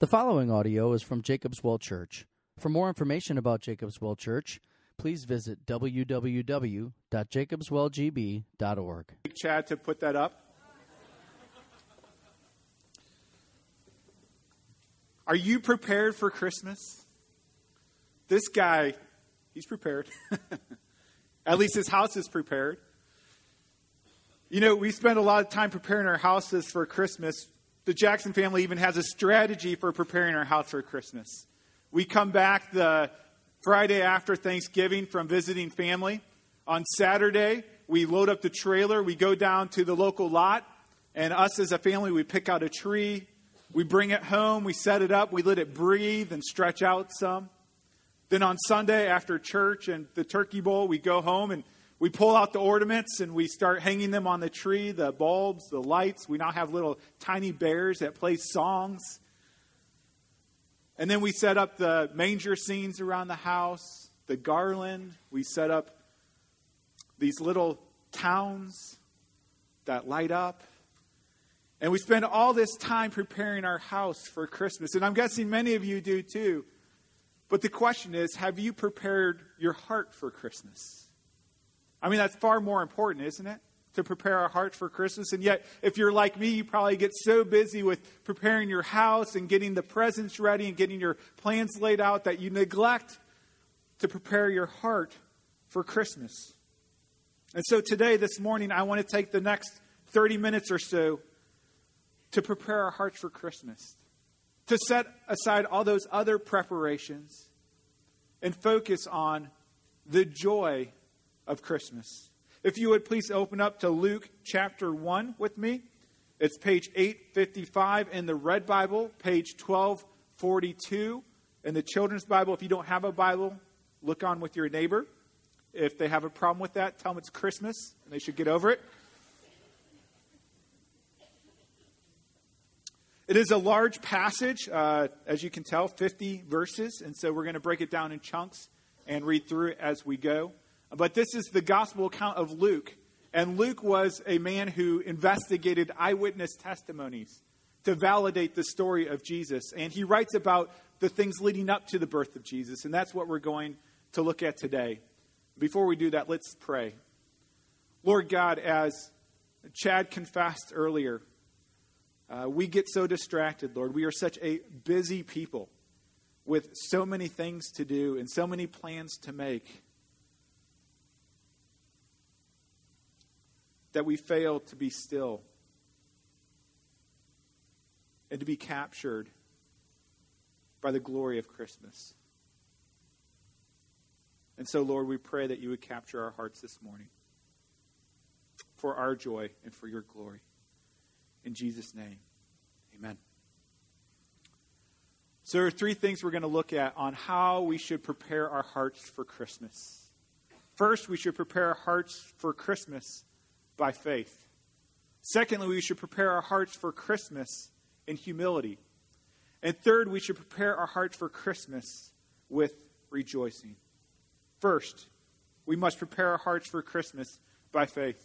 The following audio is from Jacob's Well Church. For more information about Jacob's Well Church, please visit www.jacobswellgb.org. Chad to put that up. Are you prepared for Christmas? This guy, he's prepared. At least his house is prepared. You know, we spend a lot of time preparing our houses for Christmas the Jackson family even has a strategy for preparing our house for Christmas. We come back the Friday after Thanksgiving from visiting family. On Saturday, we load up the trailer, we go down to the local lot, and us as a family, we pick out a tree, we bring it home, we set it up, we let it breathe and stretch out some. Then on Sunday after church and the turkey bowl, we go home and we pull out the ornaments and we start hanging them on the tree the bulbs, the lights. We now have little tiny bears that play songs. And then we set up the manger scenes around the house, the garland. We set up these little towns that light up. And we spend all this time preparing our house for Christmas. And I'm guessing many of you do too. But the question is have you prepared your heart for Christmas? I mean, that's far more important, isn't it? To prepare our hearts for Christmas. And yet, if you're like me, you probably get so busy with preparing your house and getting the presents ready and getting your plans laid out that you neglect to prepare your heart for Christmas. And so today, this morning, I want to take the next 30 minutes or so to prepare our hearts for Christmas, to set aside all those other preparations and focus on the joy of Christmas. If you would please open up to Luke chapter 1 with me. It's page 855 in the Red Bible, page 1242 in the Children's Bible. If you don't have a Bible, look on with your neighbor. If they have a problem with that, tell them it's Christmas and they should get over it. It is a large passage, uh, as you can tell, 50 verses, and so we're going to break it down in chunks and read through it as we go. But this is the gospel account of Luke. And Luke was a man who investigated eyewitness testimonies to validate the story of Jesus. And he writes about the things leading up to the birth of Jesus. And that's what we're going to look at today. Before we do that, let's pray. Lord God, as Chad confessed earlier, uh, we get so distracted, Lord. We are such a busy people with so many things to do and so many plans to make. That we fail to be still and to be captured by the glory of Christmas. And so, Lord, we pray that you would capture our hearts this morning for our joy and for your glory. In Jesus' name, amen. So, there are three things we're going to look at on how we should prepare our hearts for Christmas. First, we should prepare our hearts for Christmas by faith. Secondly, we should prepare our hearts for Christmas in humility. And third, we should prepare our hearts for Christmas with rejoicing. First, we must prepare our hearts for Christmas by faith.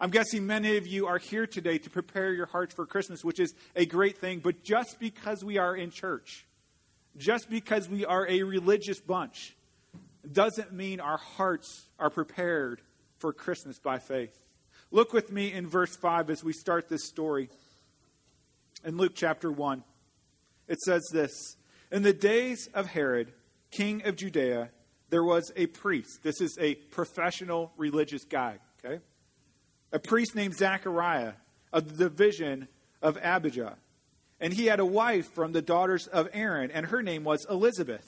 I'm guessing many of you are here today to prepare your hearts for Christmas, which is a great thing, but just because we are in church, just because we are a religious bunch, doesn't mean our hearts are prepared for Christmas by faith. Look with me in verse 5 as we start this story. In Luke chapter 1, it says this In the days of Herod, king of Judea, there was a priest. This is a professional religious guy, okay? A priest named Zechariah of the division of Abijah. And he had a wife from the daughters of Aaron, and her name was Elizabeth.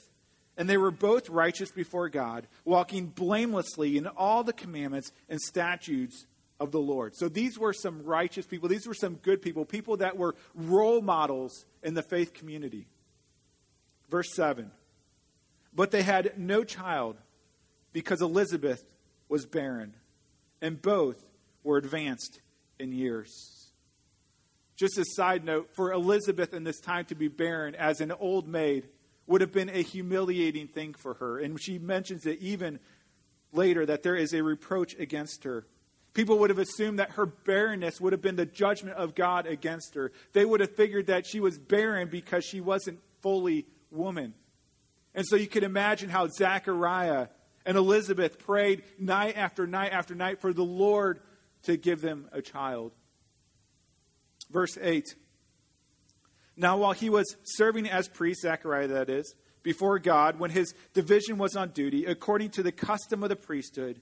And they were both righteous before God, walking blamelessly in all the commandments and statutes of the Lord. So these were some righteous people. These were some good people, people that were role models in the faith community. Verse 7 But they had no child because Elizabeth was barren, and both were advanced in years. Just a side note for Elizabeth in this time to be barren as an old maid would have been a humiliating thing for her. And she mentions it even later that there is a reproach against her. People would have assumed that her barrenness would have been the judgment of God against her. They would have figured that she was barren because she wasn't fully woman. And so you can imagine how Zechariah and Elizabeth prayed night after night after night for the Lord to give them a child. Verse 8 Now, while he was serving as priest, Zechariah that is, before God, when his division was on duty, according to the custom of the priesthood,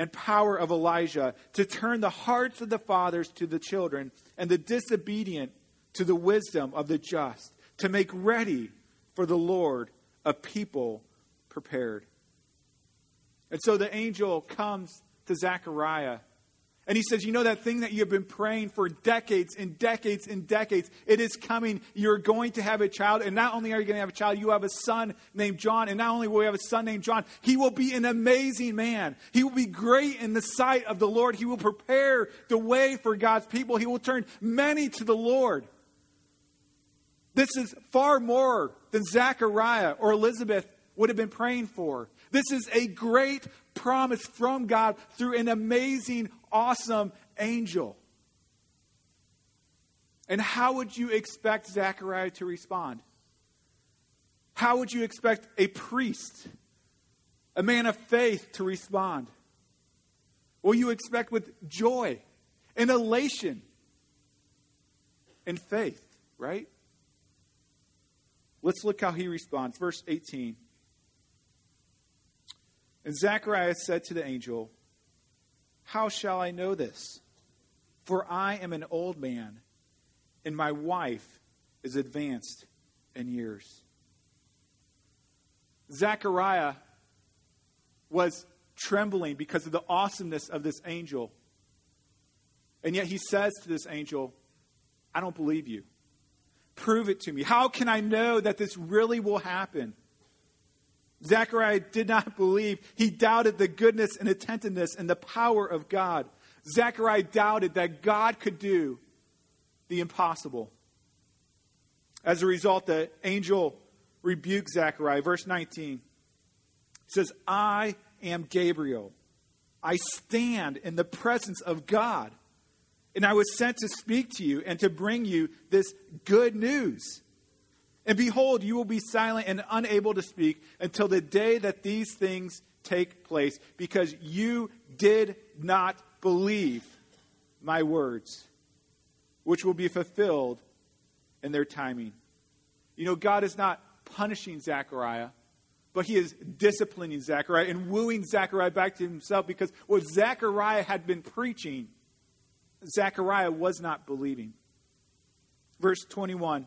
and power of Elijah to turn the hearts of the fathers to the children and the disobedient to the wisdom of the just, to make ready for the Lord a people prepared. And so the angel comes to Zechariah and he says, You know that thing that you've been praying for decades and decades and decades? It is coming. You're going to have a child. And not only are you going to have a child, you have a son named John. And not only will you have a son named John, he will be an amazing man. He will be great in the sight of the Lord. He will prepare the way for God's people. He will turn many to the Lord. This is far more than Zechariah or Elizabeth would have been praying for. This is a great promise from God through an amazing, awesome angel. And how would you expect Zechariah to respond? How would you expect a priest, a man of faith, to respond? Well, you expect with joy and elation and faith, right? Let's look how he responds. Verse 18. And Zacharias said to the angel, How shall I know this? For I am an old man, and my wife is advanced in years. Zechariah was trembling because of the awesomeness of this angel. And yet he says to this angel, I don't believe you. Prove it to me. How can I know that this really will happen? Zechariah did not believe. He doubted the goodness and attentiveness and the power of God. Zechariah doubted that God could do the impossible. As a result, the angel rebuked Zechariah. Verse 19 says, I am Gabriel. I stand in the presence of God. And I was sent to speak to you and to bring you this good news. And behold, you will be silent and unable to speak until the day that these things take place, because you did not believe my words, which will be fulfilled in their timing. You know, God is not punishing Zechariah, but he is disciplining Zechariah and wooing Zechariah back to himself because what Zechariah had been preaching, Zechariah was not believing. Verse 21.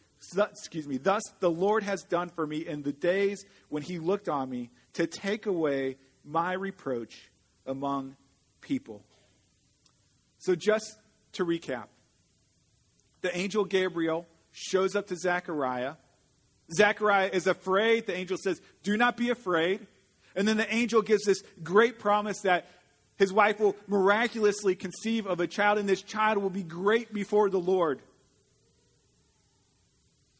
excuse me, thus the Lord has done for me in the days when he looked on me to take away my reproach among people. So, just to recap, the angel Gabriel shows up to Zechariah. Zechariah is afraid. The angel says, Do not be afraid. And then the angel gives this great promise that his wife will miraculously conceive of a child, and this child will be great before the Lord.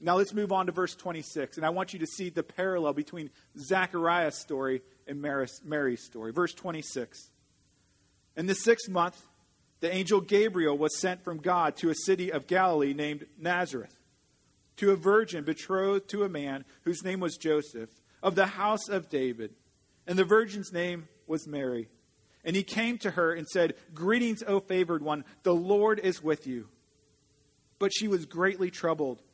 Now let's move on to verse 26, and I want you to see the parallel between Zechariah's story and Mary's story. Verse 26. In the sixth month, the angel Gabriel was sent from God to a city of Galilee named Nazareth, to a virgin betrothed to a man whose name was Joseph, of the house of David. And the virgin's name was Mary. And he came to her and said, Greetings, O favored one, the Lord is with you. But she was greatly troubled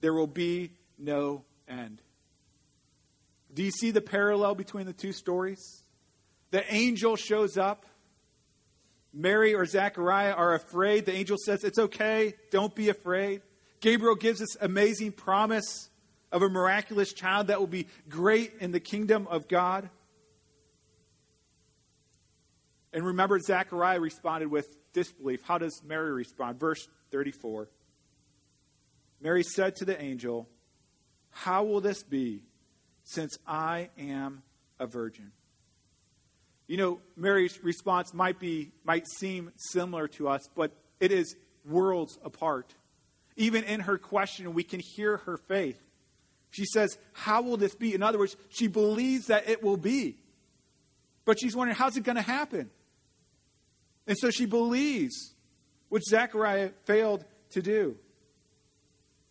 there will be no end. Do you see the parallel between the two stories? The angel shows up. Mary or Zechariah are afraid. The angel says, It's okay. Don't be afraid. Gabriel gives this amazing promise of a miraculous child that will be great in the kingdom of God. And remember, Zechariah responded with disbelief. How does Mary respond? Verse 34. Mary said to the angel, How will this be, since I am a virgin? You know, Mary's response might be might seem similar to us, but it is worlds apart. Even in her question, we can hear her faith. She says, How will this be? In other words, she believes that it will be. But she's wondering, how's it going to happen? And so she believes, which Zechariah failed to do.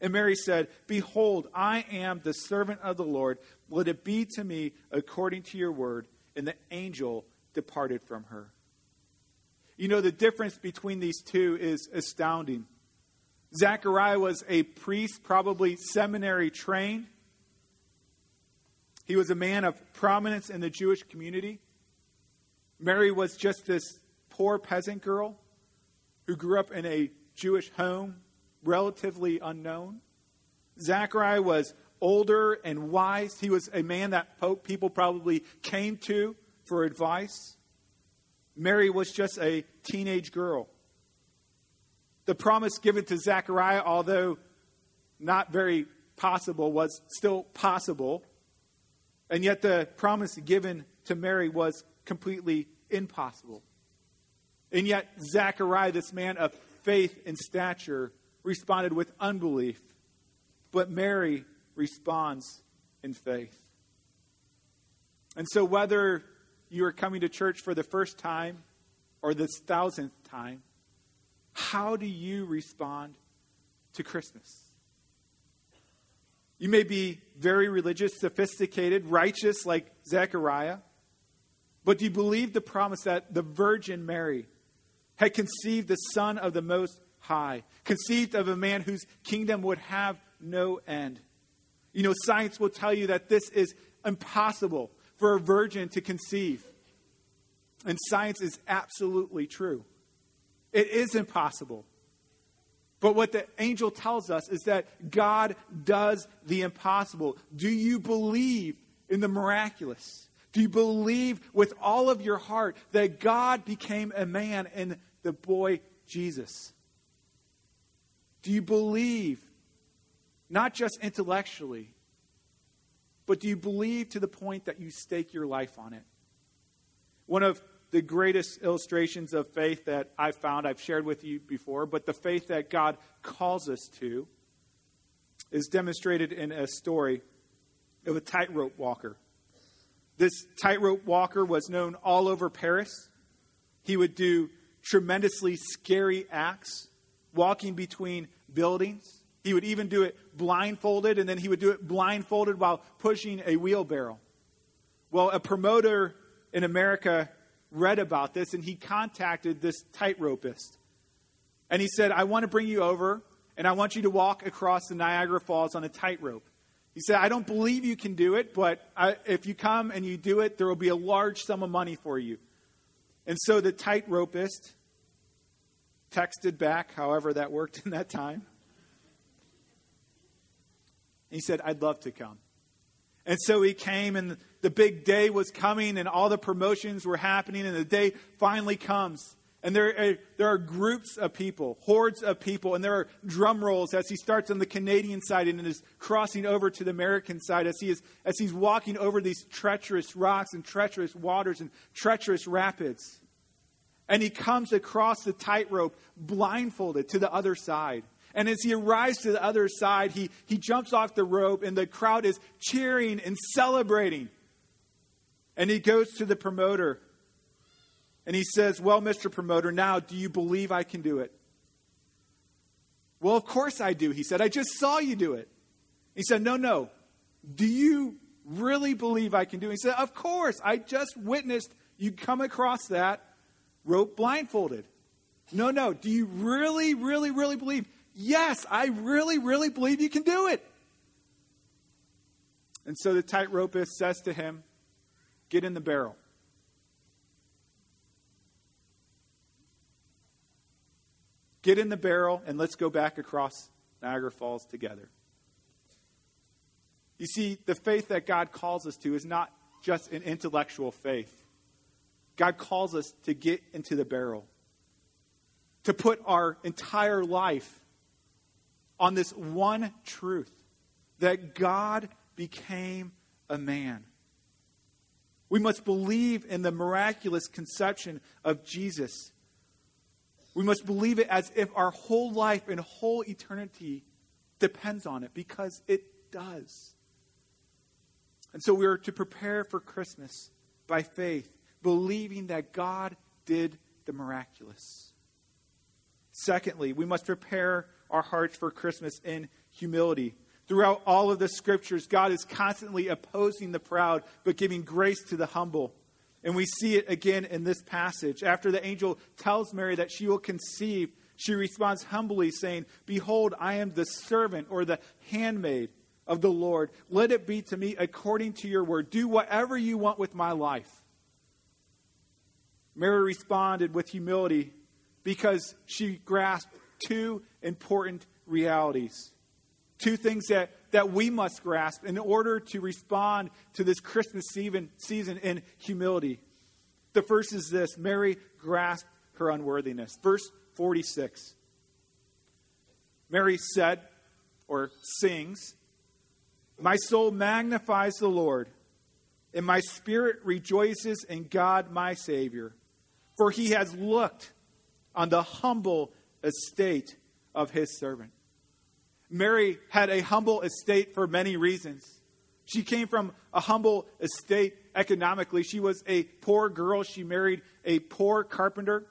And Mary said, Behold, I am the servant of the Lord. Let it be to me according to your word. And the angel departed from her. You know, the difference between these two is astounding. Zechariah was a priest, probably seminary trained. He was a man of prominence in the Jewish community. Mary was just this poor peasant girl who grew up in a Jewish home relatively unknown. Zechariah was older and wise. He was a man that people probably came to for advice. Mary was just a teenage girl. The promise given to Zechariah, although not very possible, was still possible. And yet the promise given to Mary was completely impossible. And yet, Zechariah, this man of faith and stature, responded with unbelief, but Mary responds in faith. And so, whether you are coming to church for the first time or the thousandth time, how do you respond to Christmas? You may be very religious, sophisticated, righteous like Zechariah, but do you believe the promise that the Virgin Mary had conceived the Son of the Most high, conceived of a man whose kingdom would have no end. You know, science will tell you that this is impossible for a virgin to conceive. And science is absolutely true. It is impossible. But what the angel tells us is that God does the impossible. Do you believe in the miraculous? Do you believe with all of your heart that God became a man in the boy Jesus? Do you believe, not just intellectually, but do you believe to the point that you stake your life on it? One of the greatest illustrations of faith that I've found, I've shared with you before, but the faith that God calls us to is demonstrated in a story of a tightrope walker. This tightrope walker was known all over Paris. He would do tremendously scary acts walking between buildings. He would even do it blindfolded, and then he would do it blindfolded while pushing a wheelbarrow. Well, a promoter in America read about this and he contacted this tightropist. And he said, I want to bring you over and I want you to walk across the Niagara Falls on a tightrope. He said, I don't believe you can do it, but I, if you come and you do it, there will be a large sum of money for you. And so the tightropist texted back, however that worked in that time. He said, I'd love to come. And so he came, and the big day was coming, and all the promotions were happening, and the day finally comes. And there are, there are groups of people, hordes of people, and there are drum rolls as he starts on the Canadian side and is crossing over to the American side as, he is, as he's walking over these treacherous rocks and treacherous waters and treacherous rapids. And he comes across the tightrope blindfolded to the other side. And as he arrives to the other side, he, he jumps off the rope, and the crowd is cheering and celebrating. And he goes to the promoter and he says, Well, Mr. Promoter, now do you believe I can do it? Well, of course I do, he said. I just saw you do it. He said, No, no. Do you really believe I can do it? He said, Of course. I just witnessed you come across that rope blindfolded. No, no. Do you really, really, really believe? Yes, I really, really believe you can do it. And so the tightropist says to him, Get in the barrel. Get in the barrel and let's go back across Niagara Falls together. You see, the faith that God calls us to is not just an intellectual faith. God calls us to get into the barrel, to put our entire life on this one truth that God became a man. We must believe in the miraculous conception of Jesus. We must believe it as if our whole life and whole eternity depends on it, because it does. And so we are to prepare for Christmas by faith, believing that God did the miraculous. Secondly, we must prepare our hearts for Christmas in humility. Throughout all of the scriptures, God is constantly opposing the proud, but giving grace to the humble. And we see it again in this passage. After the angel tells Mary that she will conceive, she responds humbly, saying, Behold, I am the servant or the handmaid of the Lord. Let it be to me according to your word. Do whatever you want with my life. Mary responded with humility because she grasped two important realities. Two things that, that we must grasp in order to respond to this Christmas season, season in humility. The first is this Mary grasped her unworthiness. Verse 46. Mary said, or sings, My soul magnifies the Lord, and my spirit rejoices in God my Savior, for he has looked on the humble estate of his servant. Mary had a humble estate for many reasons. She came from a humble estate economically. She was a poor girl. She married a poor carpenter.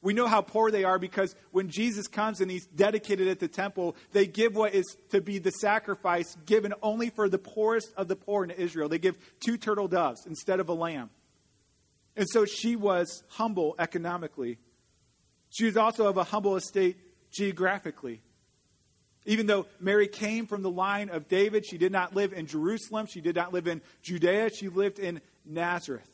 We know how poor they are because when Jesus comes and he's dedicated at the temple, they give what is to be the sacrifice given only for the poorest of the poor in Israel. They give two turtle doves instead of a lamb. And so she was humble economically. She was also of a humble estate geographically. Even though Mary came from the line of David, she did not live in Jerusalem. She did not live in Judea. She lived in Nazareth.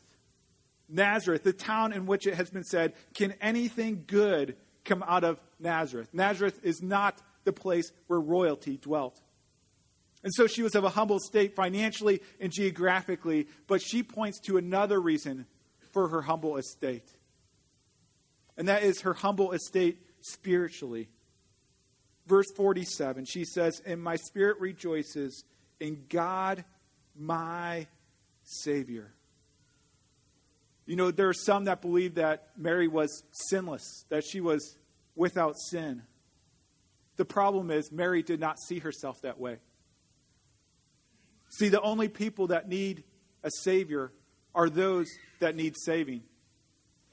Nazareth, the town in which it has been said, Can anything good come out of Nazareth? Nazareth is not the place where royalty dwelt. And so she was of a humble state financially and geographically, but she points to another reason for her humble estate. And that is her humble estate spiritually. Verse 47, she says, And my spirit rejoices in God, my Savior. You know, there are some that believe that Mary was sinless, that she was without sin. The problem is, Mary did not see herself that way. See, the only people that need a Savior are those that need saving.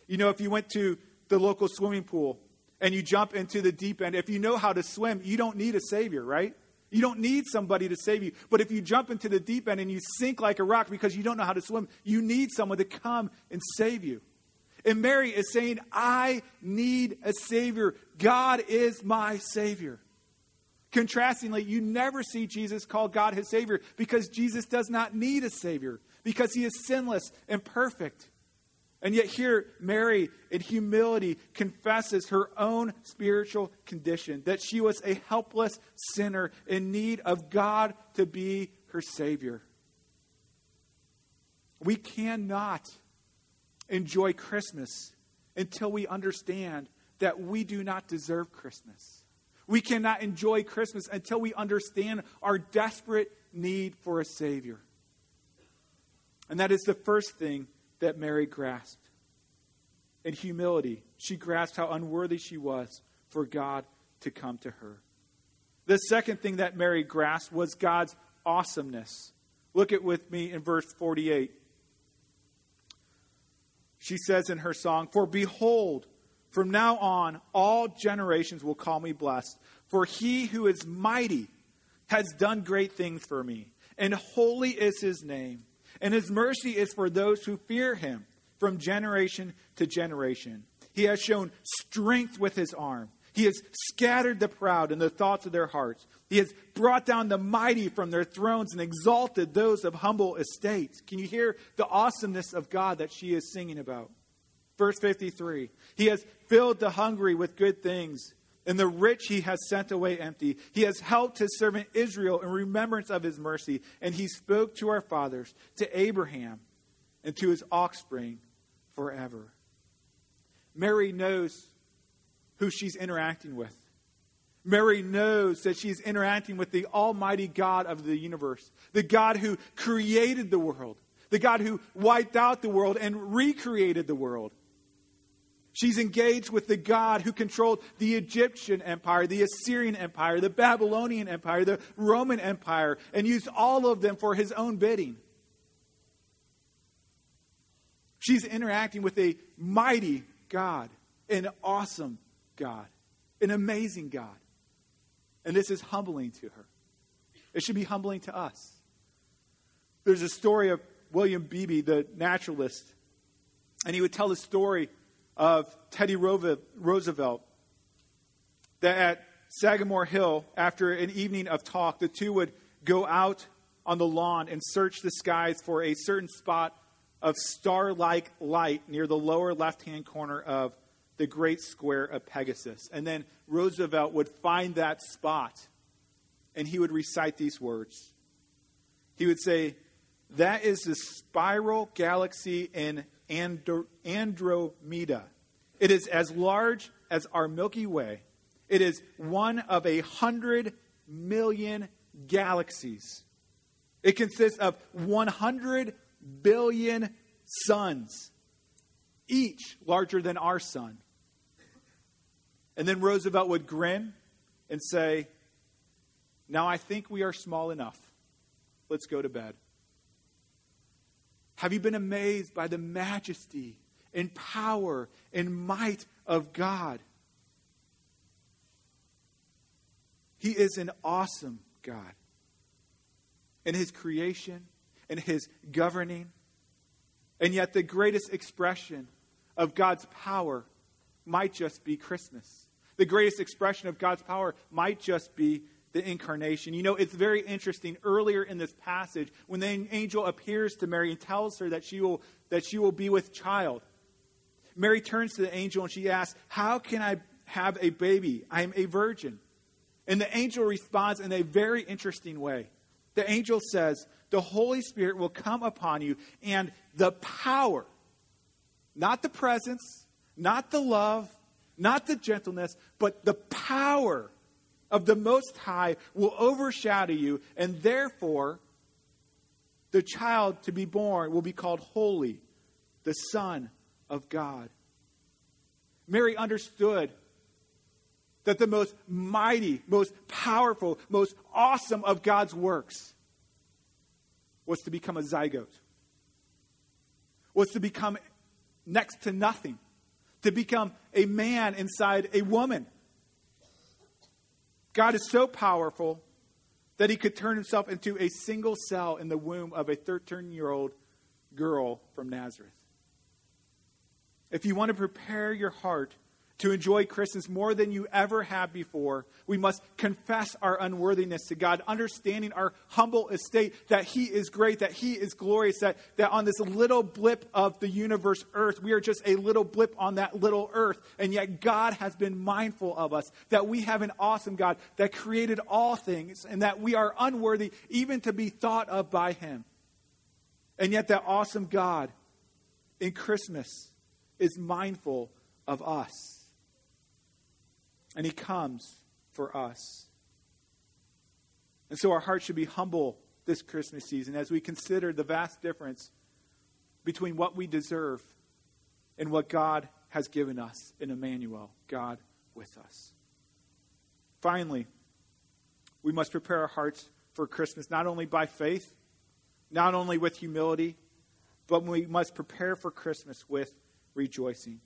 You know, if you went to the local swimming pool and you jump into the deep end, if you know how to swim, you don't need a Savior, right? You don't need somebody to save you. But if you jump into the deep end and you sink like a rock because you don't know how to swim, you need someone to come and save you. And Mary is saying, I need a Savior. God is my Savior. Contrastingly, you never see Jesus call God his Savior because Jesus does not need a Savior, because he is sinless and perfect. And yet, here, Mary, in humility, confesses her own spiritual condition that she was a helpless sinner in need of God to be her Savior. We cannot enjoy Christmas until we understand that we do not deserve Christmas. We cannot enjoy Christmas until we understand our desperate need for a Savior. And that is the first thing that Mary grasped. In humility, she grasped how unworthy she was for God to come to her. The second thing that Mary grasped was God's awesomeness. Look at with me in verse 48. She says in her song, For behold, from now on, all generations will call me blessed. For he who is mighty has done great things for me, and holy is his name. And his mercy is for those who fear him from generation to generation. He has shown strength with his arm. He has scattered the proud in the thoughts of their hearts. He has brought down the mighty from their thrones and exalted those of humble estate. Can you hear the awesomeness of God that she is singing about? Verse 53 He has filled the hungry with good things, and the rich he has sent away empty. He has helped his servant Israel in remembrance of his mercy, and he spoke to our fathers, to Abraham, and to his offspring forever. Mary knows who she's interacting with. Mary knows that she's interacting with the Almighty God of the universe, the God who created the world, the God who wiped out the world and recreated the world. She's engaged with the God who controlled the Egyptian empire, the Assyrian empire, the Babylonian empire, the Roman empire, and used all of them for his own bidding. She's interacting with a mighty God, an awesome God, an amazing God. And this is humbling to her. It should be humbling to us. There's a story of William Beebe, the naturalist, and he would tell the story of Teddy Roosevelt that at Sagamore Hill, after an evening of talk, the two would go out on the lawn and search the skies for a certain spot of star like light near the lower left hand corner of the great square of Pegasus. And then Roosevelt would find that spot and he would recite these words. He would say, That is the spiral galaxy in Andromeda. It is as large as our Milky Way. It is one of a hundred million galaxies. It consists of 100 billion suns, each larger than our sun. And then Roosevelt would grin and say, Now I think we are small enough. Let's go to bed. Have you been amazed by the majesty and power and might of God? He is an awesome God. In his creation, in his governing, and yet the greatest expression of God's power might just be Christmas. The greatest expression of God's power might just be the incarnation. You know, it's very interesting. Earlier in this passage, when the angel appears to Mary and tells her that she will, that she will be with child, Mary turns to the angel and she asks, How can I have a baby? I am a virgin. And the angel responds in a very interesting way. The angel says, The Holy Spirit will come upon you, and the power, not the presence, not the love, not the gentleness, but the power of the Most High will overshadow you, and therefore, the child to be born will be called holy, the Son of God. Mary understood that the most mighty, most powerful, most awesome of God's works was to become a zygote, was to become next to nothing, to become a man inside a woman God is so powerful that he could turn himself into a single cell in the womb of a 13 year old girl from Nazareth. If you want to prepare your heart to enjoy Christmas more than you ever have before, we must confess our unworthiness to God, understanding our humble estate, that He is great, that He is glorious, that, that on this little blip of the universe, earth, we are just a little blip on that little earth. And yet God has been mindful of us, that we have an awesome God that created all things, and that we are unworthy even to be thought of by Him. And yet that awesome God in Christmas is mindful of us and he comes for us. And so our hearts should be humble this Christmas season as we consider the vast difference between what we deserve and what God has given us in Emmanuel, God with us. Finally, we must prepare our hearts for Christmas not only by faith, not only with humility, but we must prepare for Christmas with rejoicing.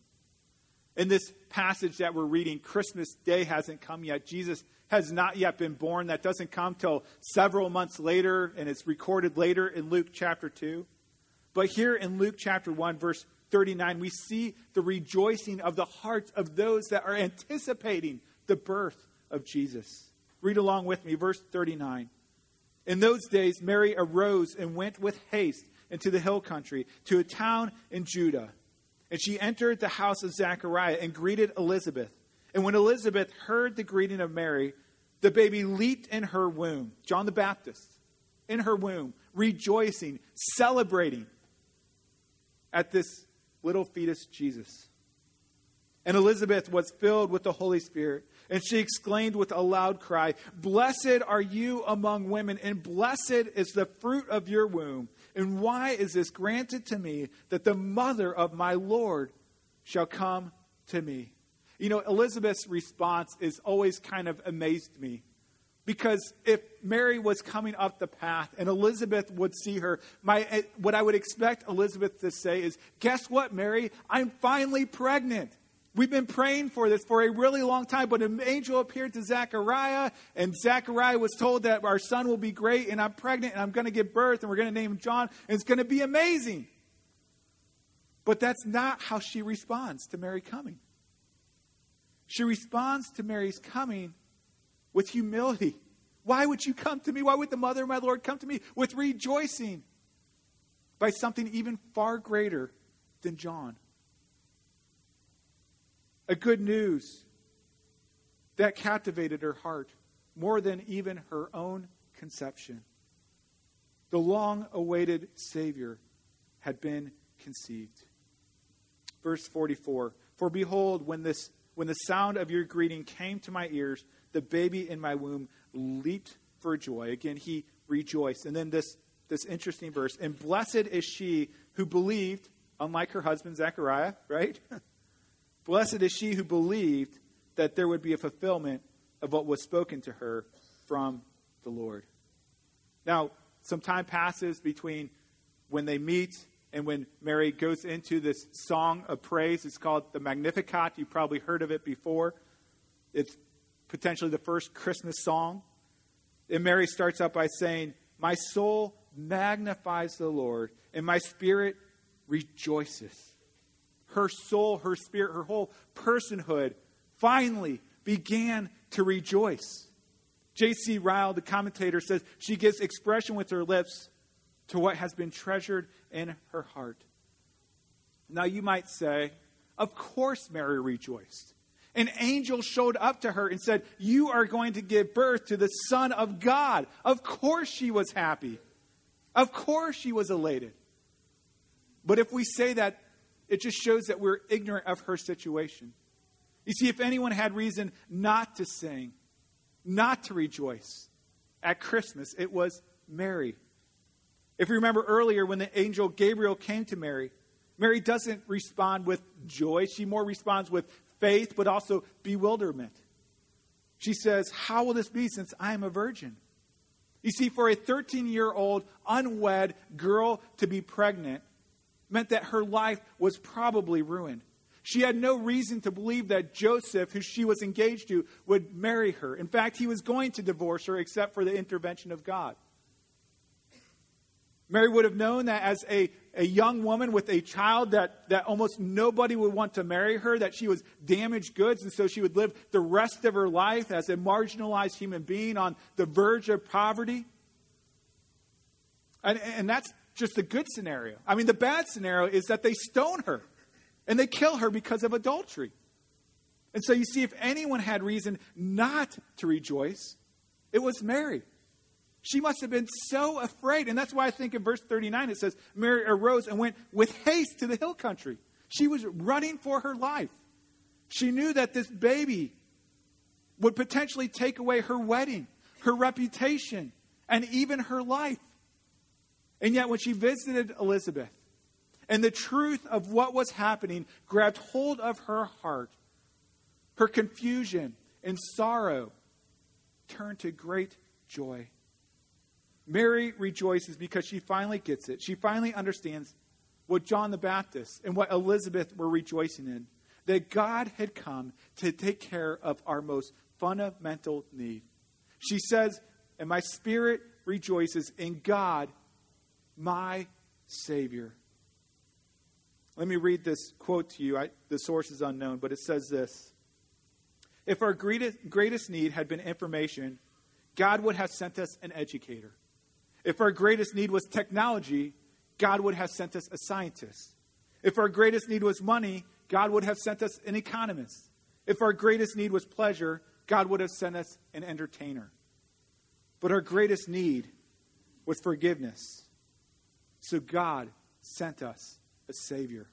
In this passage that we're reading, Christmas Day hasn't come yet. Jesus has not yet been born. That doesn't come till several months later, and it's recorded later in Luke chapter 2. But here in Luke chapter 1, verse 39, we see the rejoicing of the hearts of those that are anticipating the birth of Jesus. Read along with me, verse 39. In those days, Mary arose and went with haste into the hill country to a town in Judah and she entered the house of Zechariah and greeted Elizabeth. And when Elizabeth heard the greeting of Mary, the baby leaped in her womb. John the Baptist, in her womb, rejoicing, celebrating at this little fetus Jesus. And Elizabeth was filled with the Holy Spirit, and she exclaimed with a loud cry, Blessed are you among women, and blessed is the fruit of your womb. And why is this granted to me that the mother of my Lord shall come to me? You know, Elizabeth's response is always kind of amazed me. Because if Mary was coming up the path and Elizabeth would see her, my, eh, what I would expect Elizabeth to say is, Guess what, Mary? I'm finally pregnant. We've been praying for this for a really long time, but an angel appeared to Zechariah, and Zechariah was told that our son will be great, and I'm pregnant, and I'm going to give birth, and we're going to name him John, and it's going to be amazing. But that's not how she responds to Mary coming. She responds to Mary's coming with humility. Why would you come to me? Why would the mother of my Lord come to me? With rejoicing by something even far greater than John a good news that captivated her heart more than even her own conception. The long awaited Savior had been conceived. Verse 44 For behold, when, this, when the sound of your greeting came to my ears, the baby in my womb leaped for joy. Again, he rejoiced. And then this, this interesting verse And blessed is she who believed, unlike her husband Zechariah, right? Blessed is she who believed that there would be a fulfillment of what was spoken to her from the Lord. Now, some time passes between when they meet and when Mary goes into this song of praise. It's called the Magnificat. You've probably heard of it before. It's potentially the first Christmas song. And Mary starts out by saying, My soul magnifies the Lord, and my spirit rejoices her soul, her spirit, her whole personhood finally began to rejoice. J.C. Ryle, the commentator, says she gives expression with her lips to what has been treasured in her heart. Now, you might say, of course, Mary rejoiced. An angel showed up to her and said, You are going to give birth to the Son of God. Of course, she was happy. Of course, she was elated. But if we say that it just shows that we're ignorant of her situation. You see, if anyone had reason not to sing, not to rejoice at Christmas, it was Mary. If you remember earlier when the angel Gabriel came to Mary, Mary doesn't respond with joy. She more responds with faith, but also bewilderment. She says, How will this be since I am a virgin? You see, for a 13 year old unwed girl to be pregnant meant that her life was probably ruined. She had no reason to believe that Joseph, who she was engaged to, would marry her. In fact, he was going to divorce her except for the intervention of God. Mary would have known that as a, a young woman with a child that, that almost nobody would want to marry her, that she was damaged goods, and so she would live the rest of her life as a marginalized human being on the verge of poverty. And, and that's just the good scenario. I mean, the bad scenario is that they stone her and they kill her because of adultery. And so you see, if anyone had reason not to rejoice, it was Mary. She must have been so afraid. And that's why I think in verse 39 it says, Mary arose and went with haste to the hill country. She was running for her life. She knew that this baby would potentially take away her wedding, her reputation, and even her life. And yet, when she visited Elizabeth, and the truth of what was happening grabbed hold of her heart, her confusion and sorrow turned to great joy. Mary rejoices because she finally gets it. She finally understands what John the Baptist and what Elizabeth were rejoicing in that God had come to take care of our most fundamental need. She says, And my spirit rejoices in God, my Savior. Let me read this quote to you. I, the source is unknown, but it says this If our greatest, greatest need had been information, God would have sent us an educator. If our greatest need was technology, God would have sent us a scientist. If our greatest need was money, God would have sent us an economist. If our greatest need was pleasure, God would have sent us an entertainer. But our greatest need was forgiveness. So God sent us a Savior.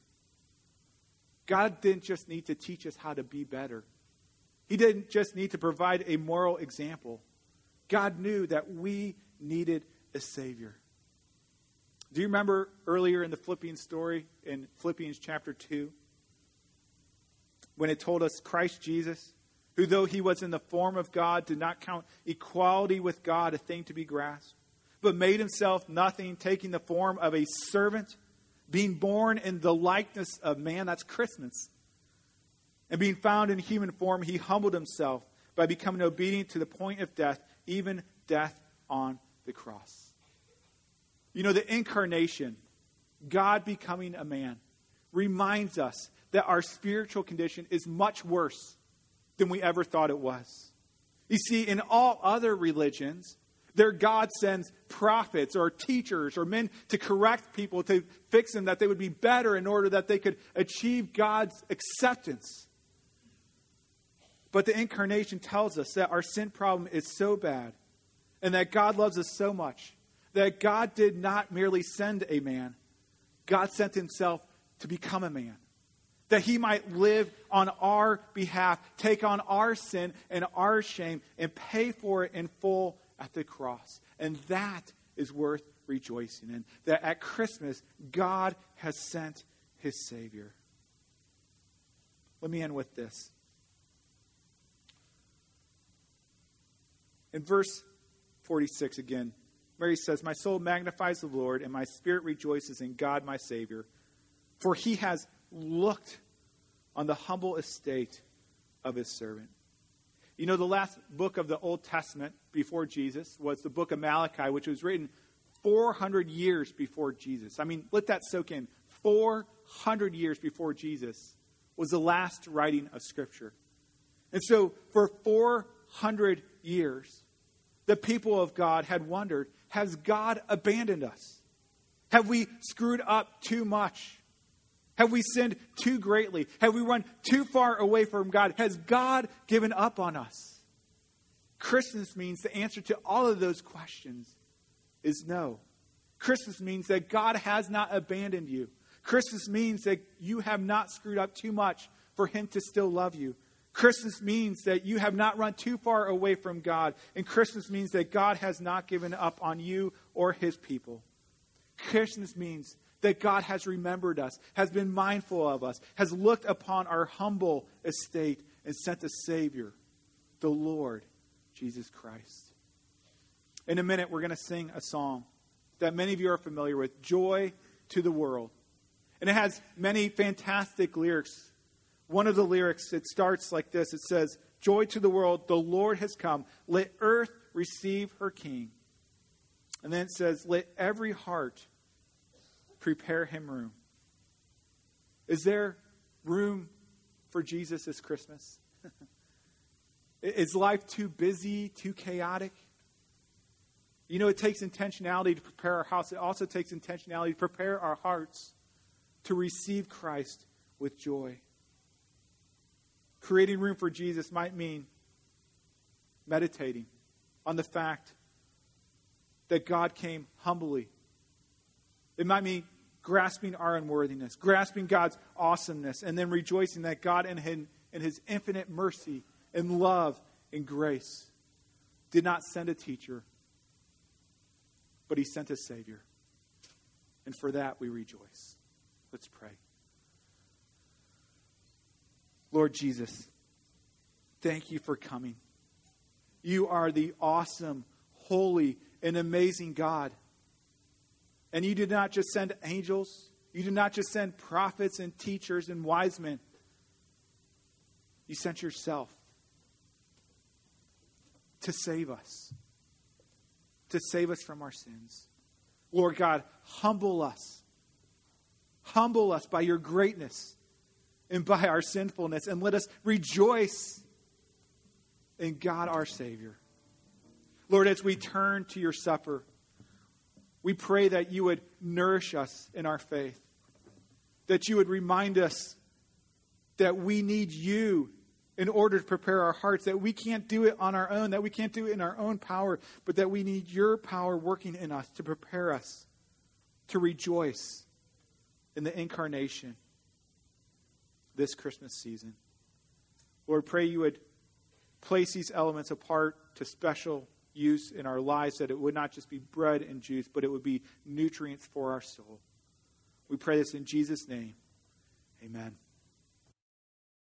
God didn't just need to teach us how to be better, He didn't just need to provide a moral example. God knew that we needed a Savior. Do you remember earlier in the Philippians story, in Philippians chapter 2, when it told us Christ Jesus, who though he was in the form of God, did not count equality with God a thing to be grasped, but made himself nothing, taking the form of a servant, being born in the likeness of man, that's Christmas, and being found in human form, he humbled himself by becoming obedient to the point of death, even death on the cross. You know, the incarnation, God becoming a man, reminds us that our spiritual condition is much worse than we ever thought it was. You see, in all other religions, their God sends prophets or teachers or men to correct people, to fix them, that they would be better in order that they could achieve God's acceptance. But the incarnation tells us that our sin problem is so bad and that God loves us so much that God did not merely send a man, God sent himself to become a man. That he might live on our behalf, take on our sin and our shame, and pay for it in full at the cross. And that is worth rejoicing in. That at Christmas, God has sent his Savior. Let me end with this. In verse 46 again. Mary says, My soul magnifies the Lord, and my spirit rejoices in God my Savior, for he has looked on the humble estate of his servant. You know, the last book of the Old Testament before Jesus was the book of Malachi, which was written 400 years before Jesus. I mean, let that soak in. 400 years before Jesus was the last writing of Scripture. And so, for 400 years, the people of God had wondered Has God abandoned us? Have we screwed up too much? Have we sinned too greatly? Have we run too far away from God? Has God given up on us? Christmas means the answer to all of those questions is no. Christmas means that God has not abandoned you. Christmas means that you have not screwed up too much for Him to still love you. Christmas means that you have not run too far away from God. And Christmas means that God has not given up on you or his people. Christmas means that God has remembered us, has been mindful of us, has looked upon our humble estate and sent a Savior, the Lord Jesus Christ. In a minute, we're going to sing a song that many of you are familiar with Joy to the World. And it has many fantastic lyrics One of the lyrics, it starts like this it says, Joy to the world, the Lord has come. Let earth receive her king. And then it says, Let every heart prepare him room. Is there room for Jesus this Christmas? Is life too busy, too chaotic? You know, it takes intentionality to prepare our house. It also takes intentionality to prepare our hearts to receive Christ with joy. Creating room for Jesus might mean meditating on the fact that God came humbly. It might mean grasping our unworthiness, grasping God's awesomeness, and then rejoicing that God, in his, in his infinite mercy and love and grace, did not send a teacher, but he sent a Savior. And for that we rejoice. Let's pray. Lord Jesus, thank you for coming. You are the awesome, holy, and amazing God. And you did not just send angels, you did not just send prophets and teachers and wise men. You sent yourself to save us, to save us from our sins. Lord God, humble us. Humble us by your greatness and by our sinfulness, and let us rejoice in God our Savior. Lord, as we turn to your supper, we pray that you would nourish us in our faith, that you would remind us that we need you in order to prepare our hearts, that we can't do it on our own, that we can't do it in our own power, but that we need your power working in us to prepare us to rejoice in the incarnation this Christmas season. Lord, pray you would place these elements apart to special use in our lives, that it would not just be bread and juice, but it would be nutrients for our soul. We pray this in Jesus' name. Amen.